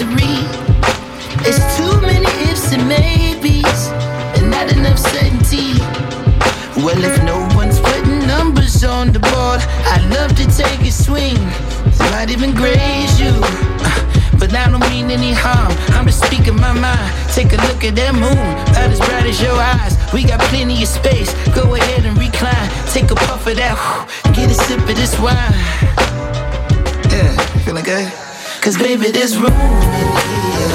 to read. It's too many ifs and maybes, and not enough certainty. Well, if no one's putting numbers on the board, I'd love to take a swing. Might even graze you. Uh, but I don't mean any harm. I'm just speaking my mind. Take a look at that moon, about as bright as your eyes. We got plenty of space. Go ahead and recline. Take a puff of that. Get a sip of this wine. Yeah, feeling good. Cause baby, this room in here.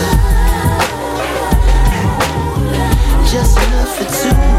Just enough for two.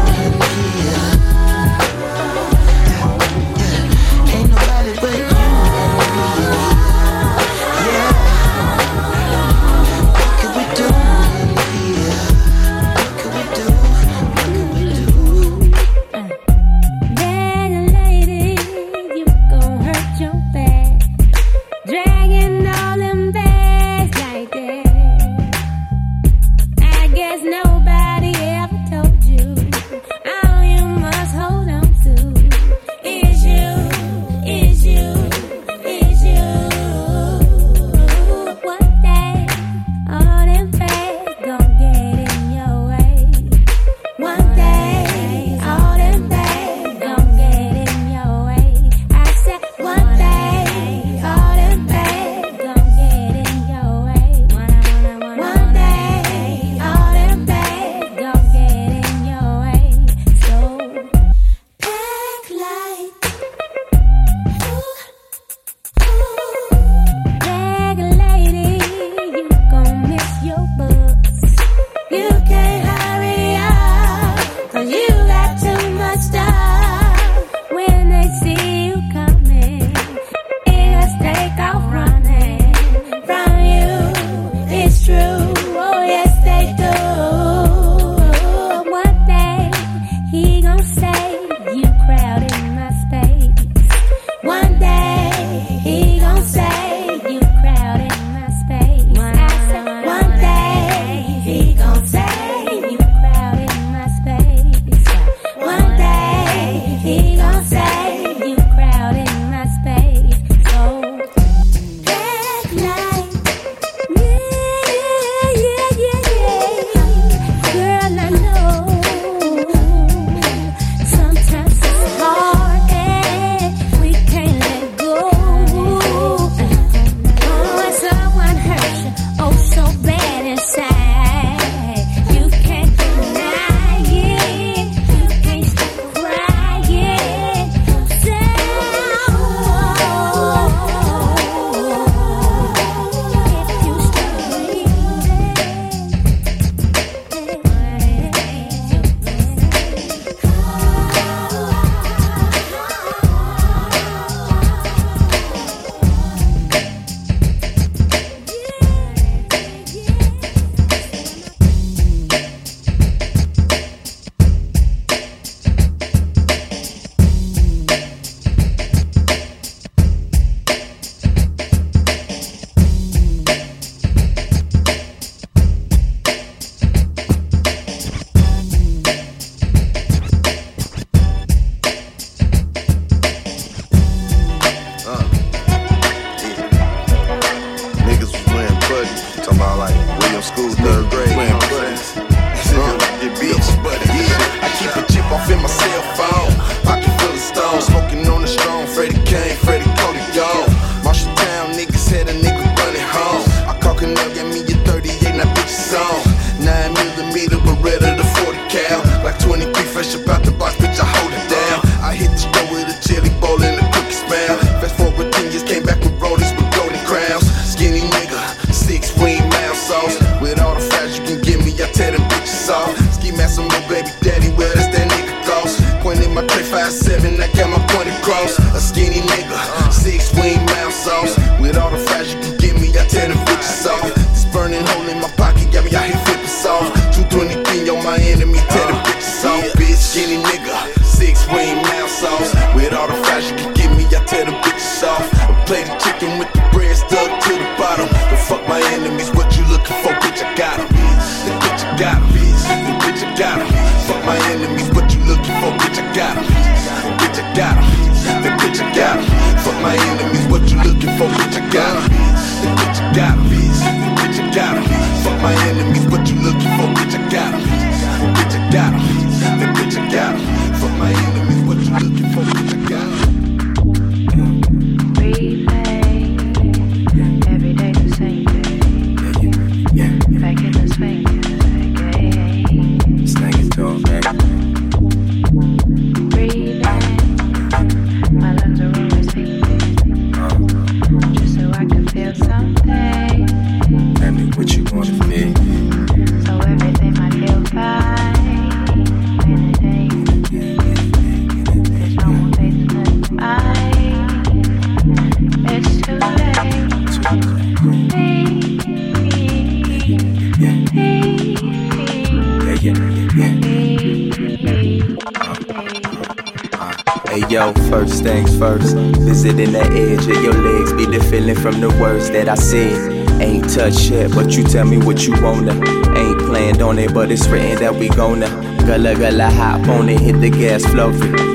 Visiting the edge of your legs, be the feeling from the words that I said. Ain't touched yet, but you tell me what you wanna. Ain't planned on it, but it's written that we gonna. Gullah gullah hop on it, hit the gas flow.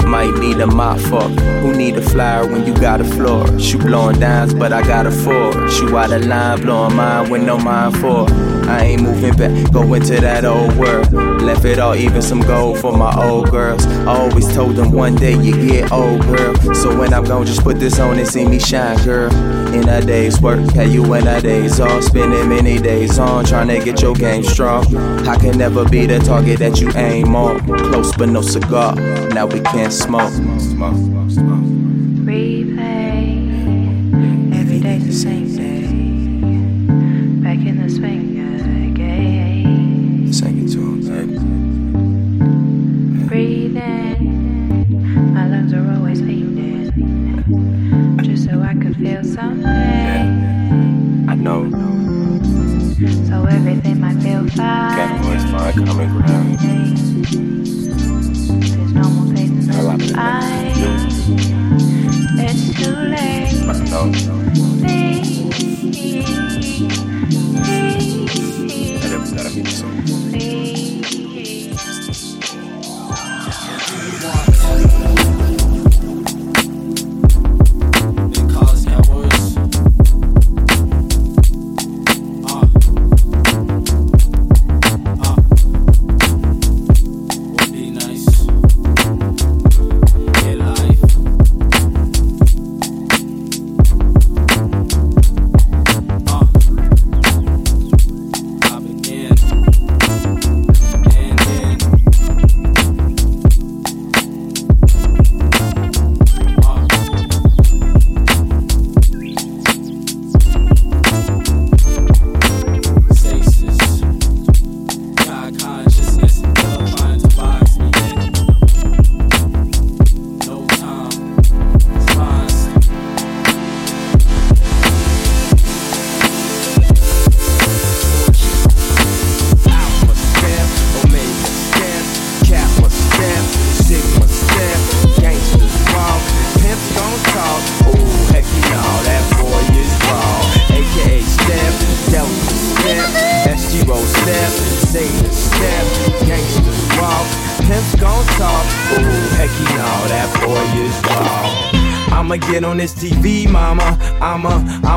Might need a mop for. Who need a flyer when you got a floor? Shoot blowing dimes, but I got a four. Shoot out a line, blowing mine with no mind for. I ain't moving back, go into that old world. Left it all, even some gold for my old girls. I always told them one day you get old, girl. So when I'm gone, just put this on and see me shine, girl. In a day's work, had you in a day's off. Spending many days on, trying to get your game strong. I can never be the target that you aim on. Close but no cigar, now we can't smoke. Replay. Every day the same day. Back in the swing again. Sing it to him, baby. Breathing. My lungs are always beating. Just so I could feel something. I know. So everything might feel fine. Cat boys, my common ground.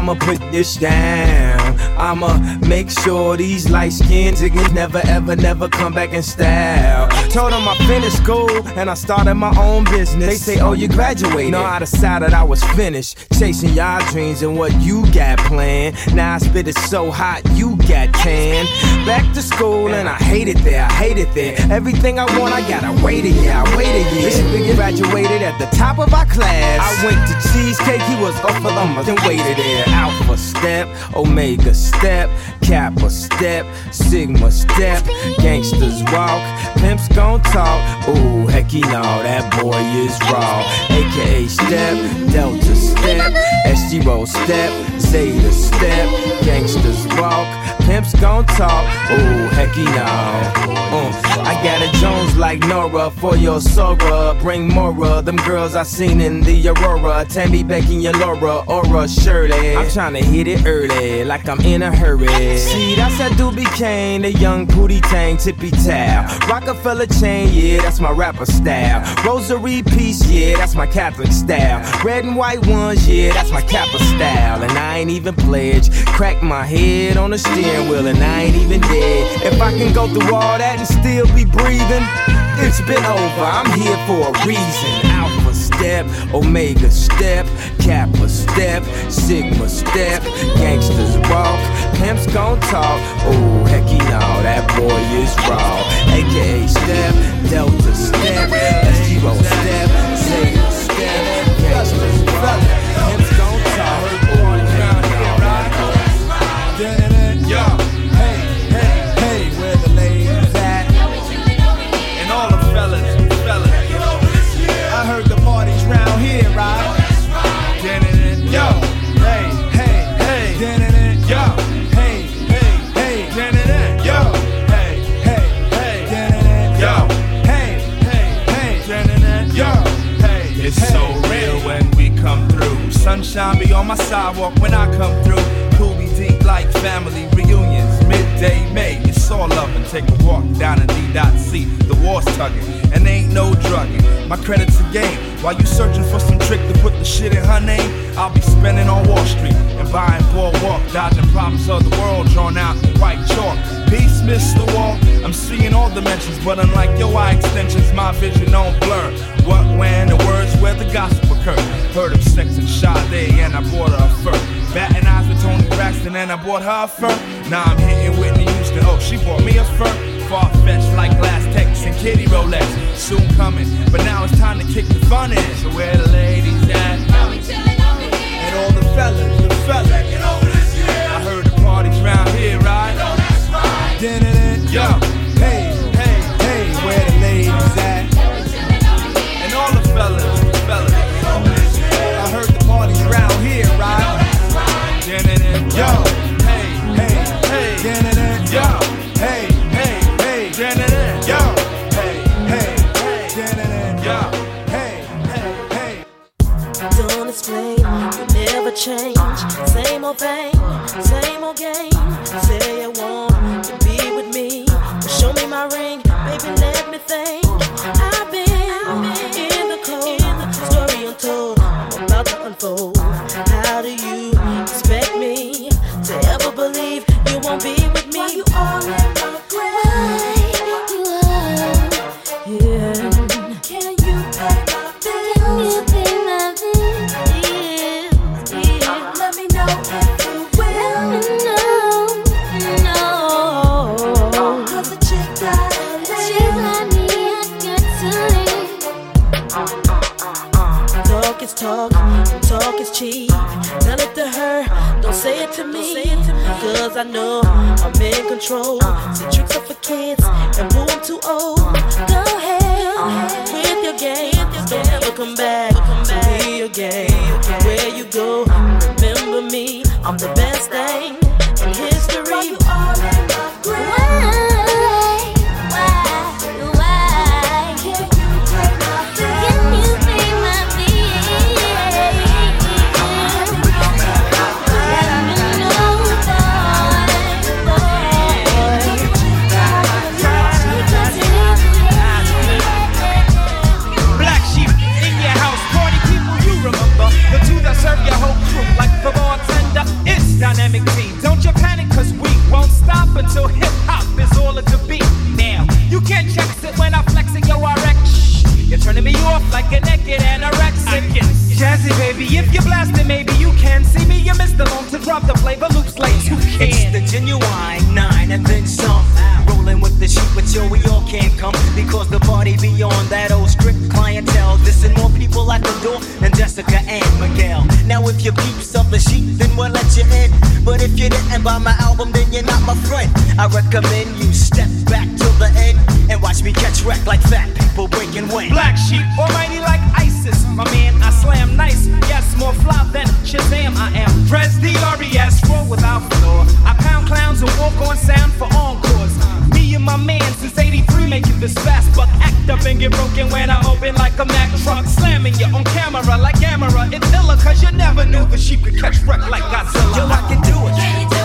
I'ma, put this down. I'ma make sure these light skinned niggas never, ever, never come back in style. Told them I finished school and I started my own business. They say, Oh, you graduated. No, I decided I was finished. Chasing y'all dreams and what you got planned. Now I spit it so hot, you got tan. Back to school and I hate it there, I hate it there. Everything I want, I gotta wait a year, I wait a year. This nigga graduated at the top of our class. I went to cheesecake, he was off for them, then waited there. Alpha step, Omega step, Kappa step, Sigma step, gangsters walk, pimps gon' talk. Ooh, hecky no, that boy is raw. AKA step, Delta step, SG roll step, Zeta step, gangsters walk, pimps gon' talk. Ooh, hecky no. Uh, I got a Jones like Nora for your Sora. Bring Mora, them girls I seen in the Aurora. Tammy Becky and your Laura, Aura Shirley. I'm tryna hit it early, like I'm in a hurry. See, that's that Doobie Kane, the young booty tang, tippy towel. Rockefeller chain, yeah, that's my rapper style. Rosary piece, yeah, that's my Catholic style. Red and white ones, yeah, that's my Kappa style. And I ain't even pledged. Crack my head on the steering wheel, and I ain't even dead. If I can go through all that and still be breathing, it's been over. I'm here for a reason. Alpha step, Omega step, Kappa step, Sigma step, gangsters walk, pimps gon' talk. Oh, hecky no, that boy is raw. AKA step, Delta step, SGO step, Zeta step, gangsters It's so real when we come through. Sunshine be on my sidewalk when I come through. Cooley deep like family reunions. Midday May, it's all up and take a walk down in D.C. The war's tugging, and ain't no drugging. My credit's a game. While you searching for some trick to put the shit in her name, I'll be spending on Wall Street and buying boardwalk, dodging problems of the world drawn out in white chalk. Peace, Mr. Wall. I'm seeing all dimensions, but unlike your eye extensions, my vision don't blur. What, when, the words where the gospel occur. Heard of sex and Sade, and I bought her a fur. Batting eyes with Toni Braxton, and I bought her a fur. Now I'm hitting Whitney Houston. Oh, she bought me a fur. Far fetched like glass Tex and kitty Rolex. Soon coming, but now it's time to kick the fun in. So where the ladies at? Now we chillin' over here. And all the fellas, the fellas. Taking over this year. I heard the parties round here, right? Dun-dun-dun. Yo, Cause I know I'm in control. See tricks are for kids, and boo, I'm too old. Go ahead with your game. Don't come back to me again. Where you go, remember me. I'm the best thing Until hip hop is all it to be now. You can't check it when I flex it, yo, I. You're turning me off like a naked anorexic. Jazzy baby, if you're blasting, maybe you can see me. You missed the loan to drop the flavor loops like you can. It's the genuine nine and then some. Rolling with the sheep, but yo, we all can't come because the party beyond that old strict clientele. This and more people at the door than Jessica and Miguel. Now if you peeps up the sheep, then we'll let you in. But if you didn't buy my album, then you're not my friend. I recommend you step back till the end and watch me catch wreck like fat people breaking wind. Black sheep, almighty like ISIS. My man, I slam nice. Yes, more fly than Shazam. I am Pres D R E S, roll without floor. I pound clowns and walk on sound for encore and my man since 83 making this fast buck. Act up and get broken when I open like a Mack truck. Slamming you on camera like camera. It's illa cause you never knew the sheep could catch wreck like Godzilla. Yo, I can do it.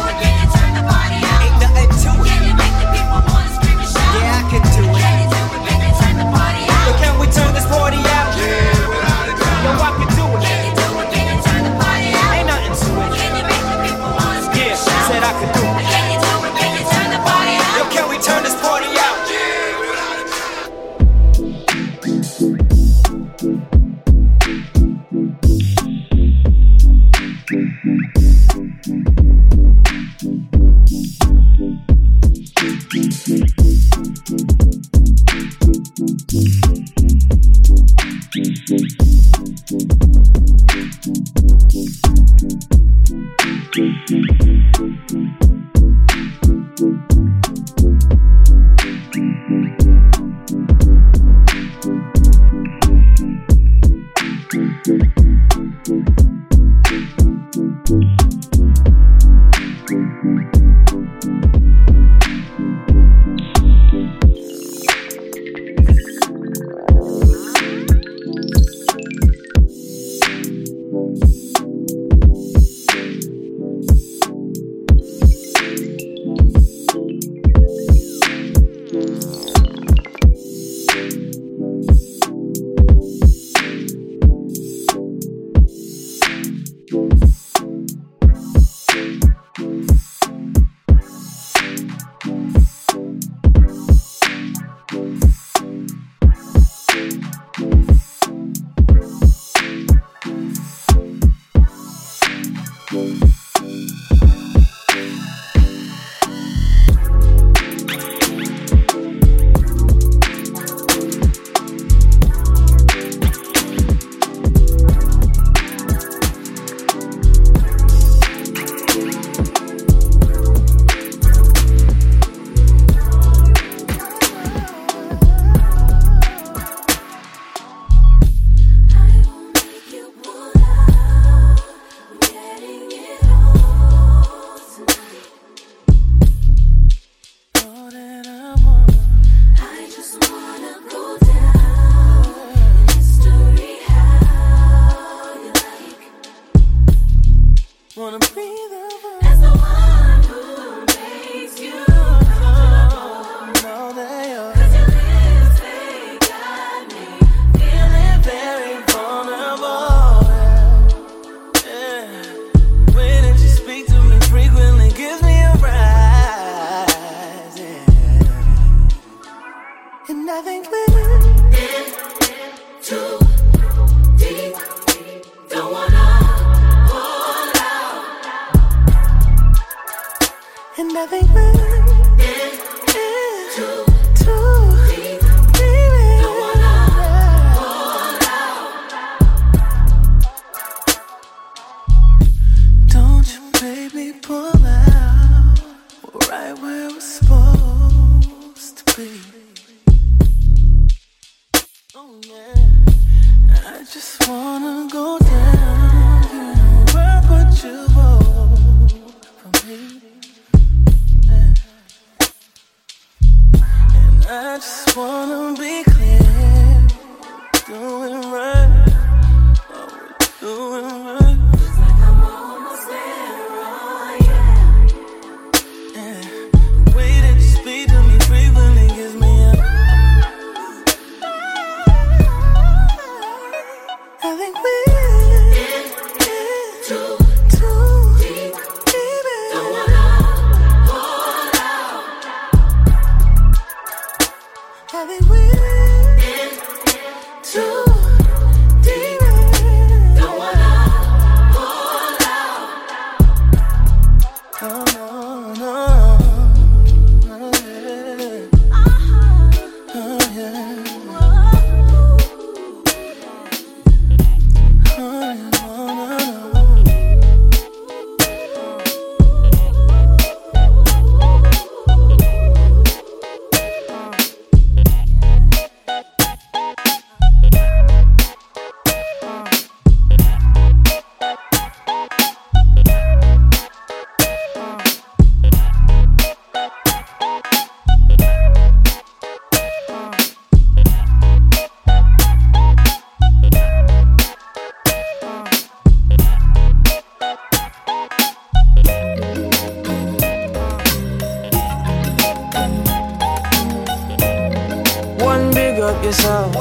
Yourself.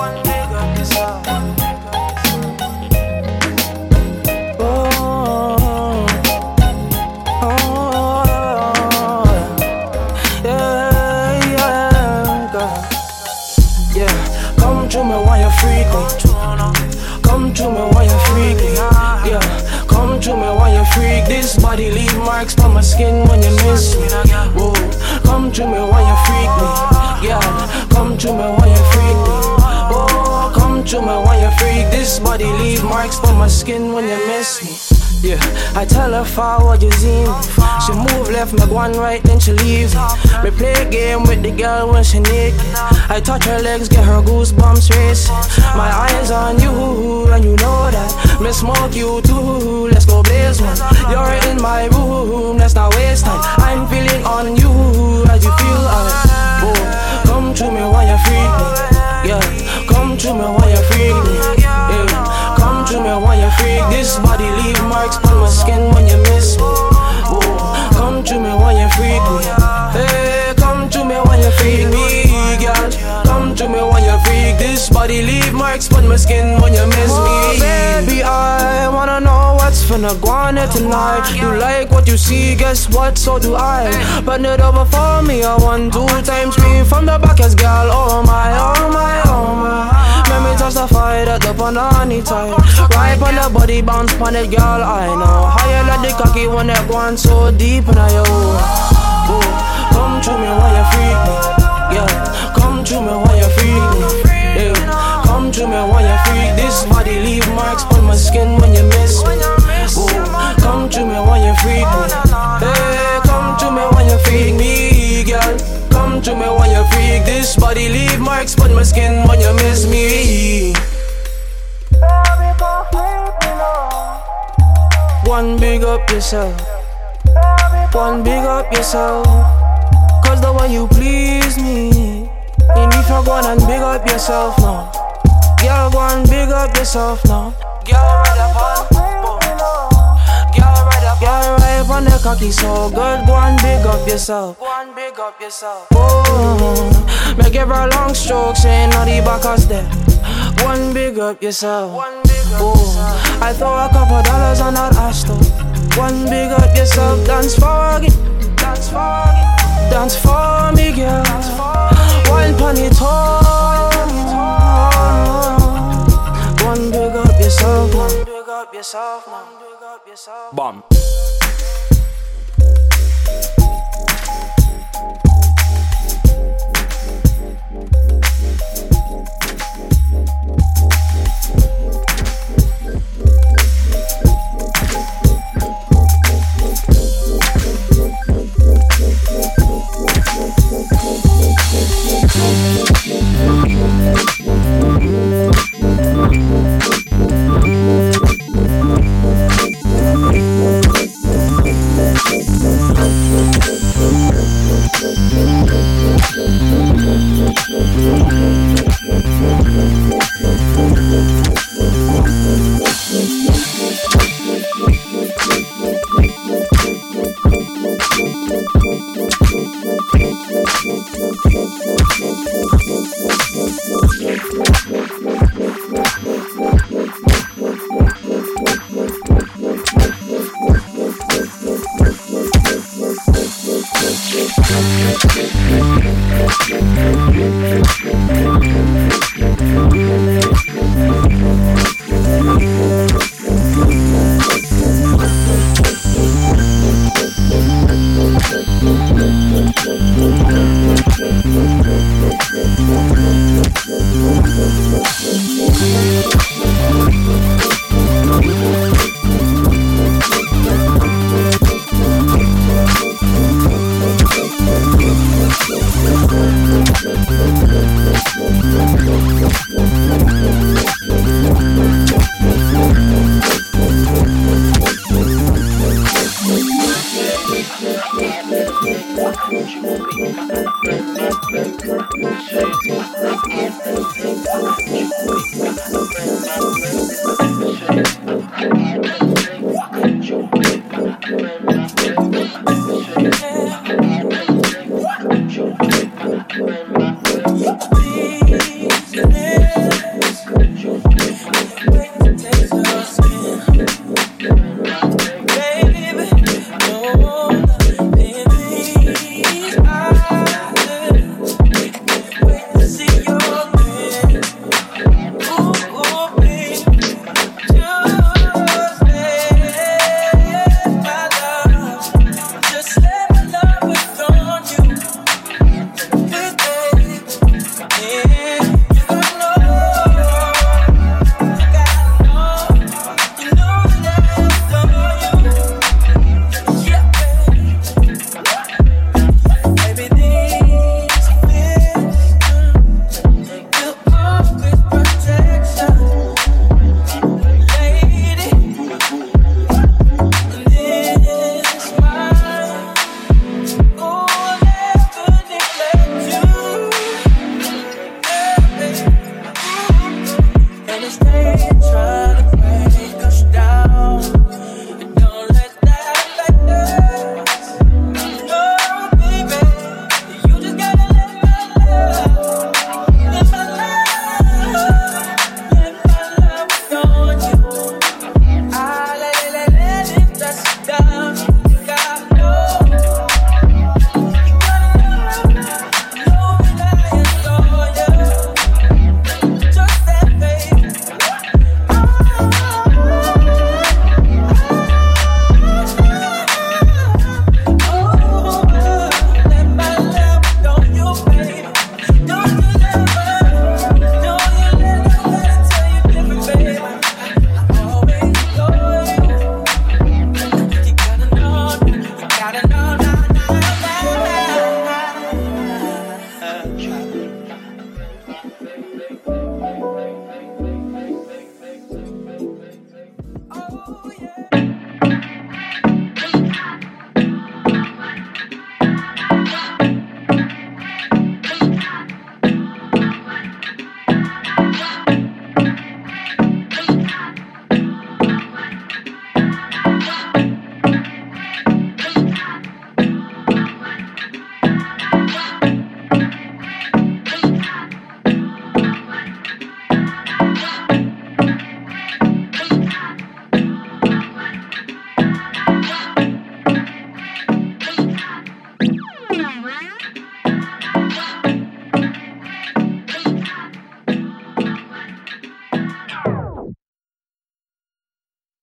Oh, oh, come to me while you freak me. Come to me while you freak me. Yeah, come to me while you freak. This body leave marks on my skin when you miss me. Body leave marks on my skin when you miss me. Yeah, I tell her forward you see me. She move left, me go on right, then she leave me. Me play game with the girl when she naked. I touch her legs, get her goosebumps racing. My eyes on you, and you know that. Me smoke you too, let's go blaze one. You're in my room, let's not waste time. I'm feeling marks on my skin when you miss oh, me. oh, baby, I wanna know what's finna go on here tonight. Oh, you like what you see, guess what, so do I. Bend it over for me, I want two times me. From the back, yes, girl, oh my, oh my, oh my. Make me touch the fire up on any time Right on the body bounce on it, girl, I know. How you let the cocky when it going so deep in you oh, Come to me while you freak me Yeah, come to me while you freak me body leave marks on my skin when you miss me. Oh, Come to me when you freak me. Hey, come to me when you freak me, girl. Come to me when you freak This body leave marks on my skin when you miss me. One big up yourself. One big up yourself. Cause the way you please me. And if you go on and big up yourself now Girl, go and big up yourself now Girl, right up on Girl, right up Girl, right up on the cocky so good. Go and big up yourself. Go and big up yourself. Oh, make give her long strokes Ain't not the back us there. One big up yourself. Oh, I throw a couple dollars on that ass though. One big up yourself. Dance for me. Dance for me. Dance for me, girl. It One big up yourself